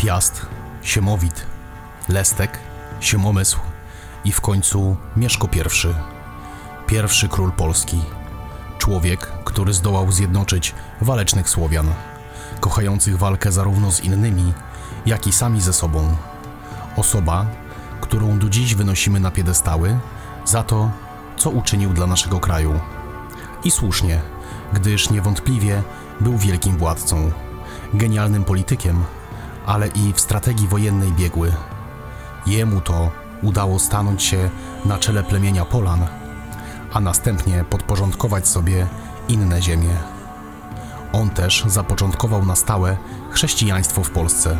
Piast, Siemowit, Lestek, Siemomysł i w końcu Mieszko I. Pierwszy król Polski. Człowiek, który zdołał zjednoczyć walecznych Słowian, kochających walkę zarówno z innymi, jak i sami ze sobą. Osoba, którą do dziś wynosimy na piedestały za to, co uczynił dla naszego kraju. I słusznie, gdyż niewątpliwie był wielkim władcą, genialnym politykiem, ale i w strategii wojennej biegły. Jemu to udało stanąć się na czele plemienia Polan, a następnie podporządkować sobie inne ziemie. On też zapoczątkował na stałe chrześcijaństwo w Polsce.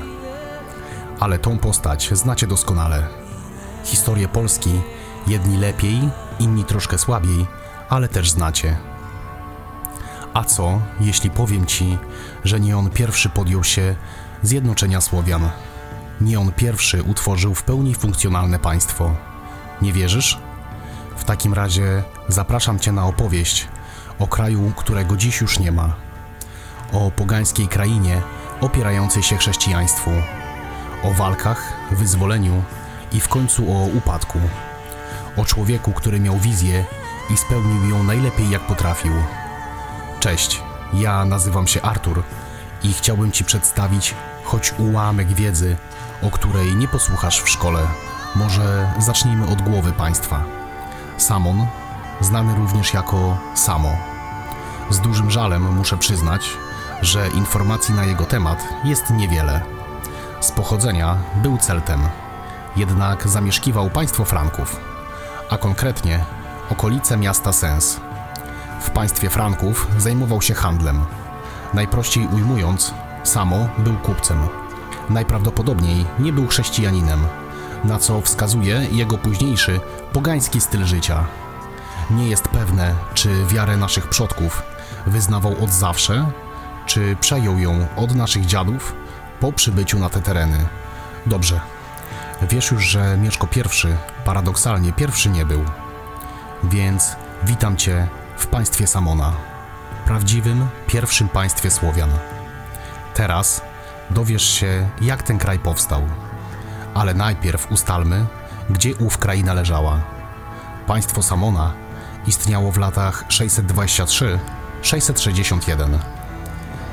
Ale tą postać znacie doskonale. Historię Polski jedni lepiej, inni troszkę słabiej, ale też znacie. A co, jeśli powiem ci, że nie on pierwszy podjął się zjednoczenia Słowian? Nie on pierwszy utworzył w pełni funkcjonalne państwo. Nie wierzysz? W takim razie zapraszam cię na opowieść o kraju, którego dziś już nie ma. O pogańskiej krainie opierającej się chrześcijaństwu. O walkach, wyzwoleniu i w końcu o upadku. O człowieku, który miał wizję i spełnił ją najlepiej jak potrafił. Cześć, ja nazywam się Artur i chciałbym Ci przedstawić choć ułamek wiedzy, o której nie posłuchasz w szkole. Może zacznijmy od głowy państwa. Samon, znany również jako Samo. Z dużym żalem muszę przyznać, że informacji na jego temat jest niewiele. Z pochodzenia był Celtem, jednak zamieszkiwał państwo Franków, a konkretnie okolice miasta Sens. W państwie Franków zajmował się handlem. Najprościej ujmując, Samo był kupcem. Najprawdopodobniej nie był chrześcijaninem, na co wskazuje jego późniejszy pogański styl życia. Nie jest pewne, czy wiarę naszych przodków wyznawał od zawsze, czy przejął ją od naszych dziadów po przybyciu na te tereny. Dobrze. Wiesz już, że Mieszko I paradoksalnie pierwszy nie był. Więc witam cię w państwie Samona, prawdziwym pierwszym państwie Słowian. Teraz dowiesz się, jak ten kraj powstał. Ale najpierw ustalmy, gdzie ów kraj należała. Państwo Samona istniało w latach 623-661.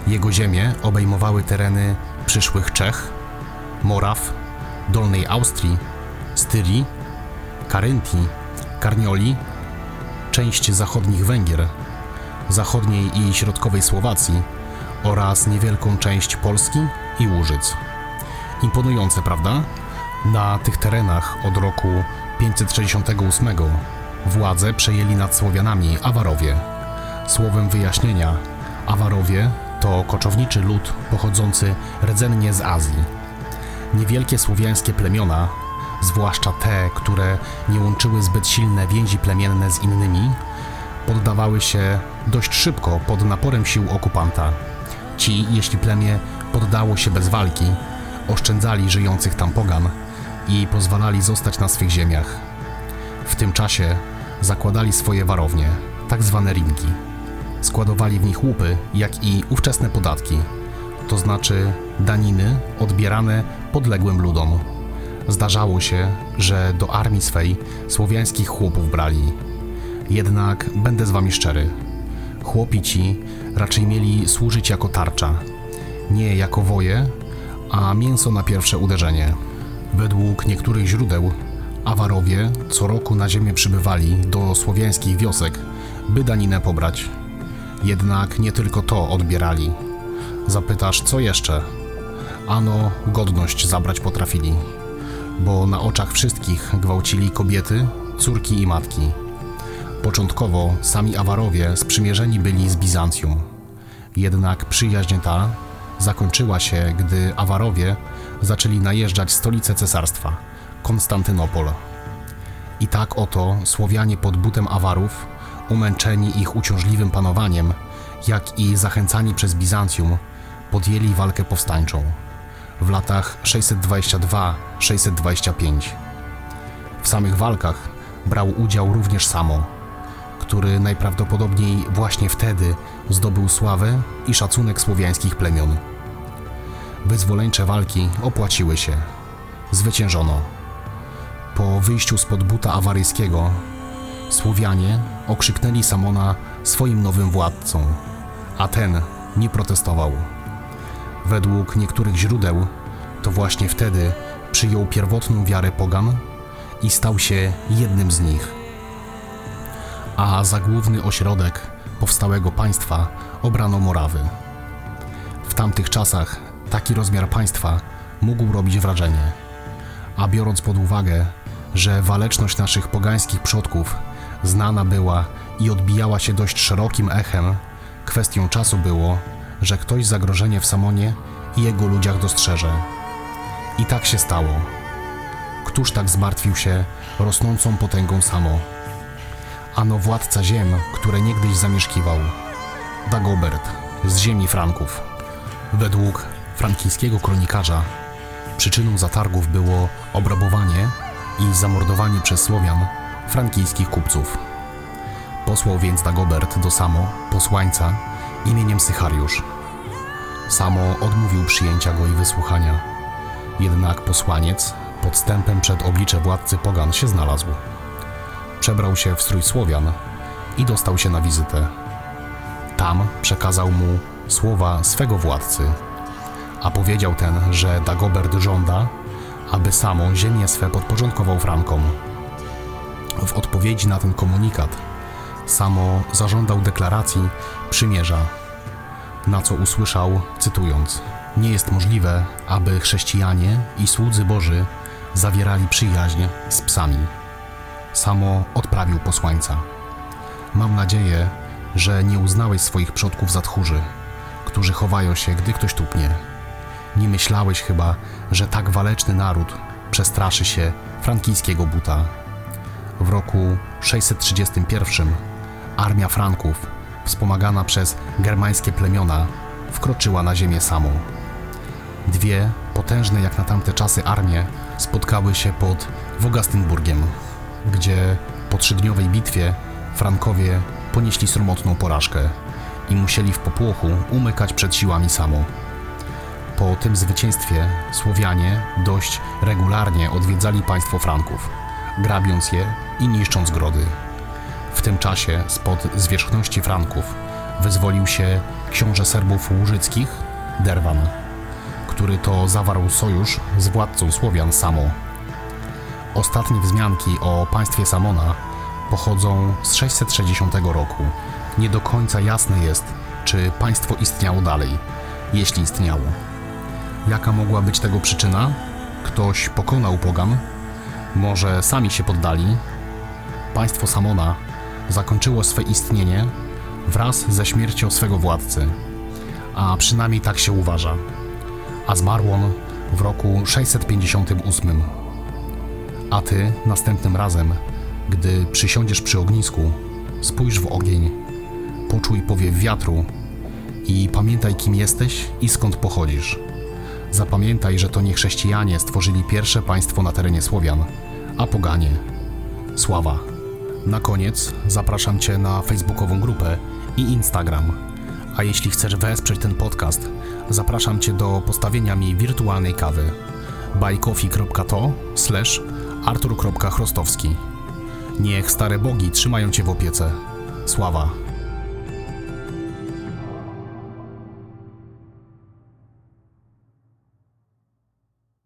Jego ziemie obejmowały tereny przyszłych Czech, Moraw, Dolnej Austrii, Styrii, Karyntii, Karnioli, część zachodnich Węgier, zachodniej i środkowej Słowacji oraz niewielką część Polski i Łużyc. Imponujące, prawda? Na tych terenach od roku 568 władzę przejęli nad Słowianami Awarowie. Słowem wyjaśnienia, Awarowie to koczowniczy lud pochodzący rdzennie z Azji. Niewielkie słowiańskie plemiona, zwłaszcza te, które nie łączyły zbyt silne więzi plemienne z innymi, poddawały się dość szybko pod naporem sił okupanta. Ci, jeśli plemię poddało się bez walki, oszczędzali żyjących tam pogan i pozwalali zostać na swych ziemiach. W tym czasie zakładali swoje warownie, tak zwane rinki. Składowali w nich łupy, jak i ówczesne podatki, to znaczy daniny odbierane podległym ludom. Zdarzało się, że do armii swej słowiańskich chłopów brali. Jednak będę z wami szczery. Chłopi ci raczej mieli służyć jako tarcza, nie jako woje, a mięso na pierwsze uderzenie. Według niektórych źródeł Awarowie co roku na ziemię przybywali do słowiańskich wiosek, by daninę pobrać. Jednak nie tylko to odbierali. Zapytasz, co jeszcze? Ano, godność zabrać potrafili, bo na oczach wszystkich gwałcili kobiety, córki i matki. Początkowo sami Awarowie sprzymierzeni byli z Bizancjum. Jednak przyjaźń ta zakończyła się, gdy Awarowie zaczęli najeżdżać stolicę cesarstwa Konstantynopol. I tak oto Słowianie pod butem Awarów, umęczeni ich uciążliwym panowaniem, jak i zachęcani przez Bizancjum, podjęli walkę powstańczą w latach 622-625. W samych walkach brał udział również Samo, który najprawdopodobniej właśnie wtedy zdobył sławę i szacunek słowiańskich plemion. wyzwoleńcze walki opłaciły się. Zwyciężono. Po wyjściu spod buta awaryjskiego Słowianie okrzyknęli Samona swoim nowym władcą, a ten nie protestował. Według niektórych źródeł to właśnie wtedy przyjął pierwotną wiarę pogan i stał się jednym z nich. A za główny ośrodek powstałego państwa obrano Morawy. W tamtych czasach taki rozmiar państwa mógł robić wrażenie. A biorąc pod uwagę, że waleczność naszych pogańskich przodków znana była i odbijała się dość szerokim echem, kwestią czasu było, że ktoś zagrożenie w Samonie i jego ludziach dostrzeże. I tak się stało. Któż tak zmartwił się rosnącą potęgą Samo? Ano władca ziem, które niegdyś zamieszkiwał. Dagobert z ziemi Franków. Według frankijskiego kronikarza przyczyną zatargów było obrabowanie i zamordowanie przez Słowian frankijskich kupców. Posłał więc Dagobert do Samo posłańca imieniem Sychariusz. Samo odmówił przyjęcia go i wysłuchania. Jednak posłaniec podstępem przed oblicze władcy Pogan się znalazł. Przebrał się w strój Słowian i dostał się na wizytę. Tam przekazał mu słowa swego władcy, a powiedział ten, że Dagobert żąda, aby samo ziemię swe podporządkował Frankom. W odpowiedzi na ten komunikat samo zażądał deklaracji przymierza, na co usłyszał, cytując: Nie jest możliwe, aby chrześcijanie i słudzy Boży zawierali przyjaźń z psami. Samo odprawił posłańca. Mam nadzieję, że nie uznałeś swoich przodków za tchórzy, którzy chowają się, gdy ktoś tupnie. Nie myślałeś chyba, że tak waleczny naród przestraszy się frankijskiego buta. W roku 631 armia Franków, wspomagana przez germańskie plemiona, wkroczyła na ziemię samą. Dwie potężne jak na tamte czasy armie spotkały się pod Wogastynburgiem, gdzie po trzydniowej bitwie Frankowie ponieśli sromotną porażkę i musieli w popłochu umykać przed siłami samo. Po tym zwycięstwie Słowianie dość regularnie odwiedzali państwo Franków, grabiąc je i niszcząc grody. W tym czasie spod zwierzchności Franków wyzwolił się książę Serbów Łużyckich, Derwan, który to zawarł sojusz z władcą Słowian Samo. Ostatnie wzmianki o państwie Samona pochodzą z 660 roku. Nie do końca jasne jest, czy państwo istniało dalej, jeśli istniało. Jaka mogła być tego przyczyna? Ktoś pokonał pogan? Może sami się poddali? Państwo Samona zakończyło swe istnienie wraz ze śmiercią swego władcy, a przynajmniej tak się uważa. A zmarł on w roku 658. A ty następnym razem, gdy przysiądziesz przy ognisku, spójrz w ogień, poczuj powiew wiatru i pamiętaj kim jesteś i skąd pochodzisz. Zapamiętaj, że to nie chrześcijanie stworzyli pierwsze państwo na terenie Słowian, a poganie. Sława. Na koniec zapraszam Cię na facebookową grupę i Instagram. A jeśli chcesz wesprzeć ten podcast, zapraszam Cię do postawienia mi wirtualnej kawy buycoffee.to slash artur.chrostowski Niech stare bogi trzymają Cię w opiece. Sława.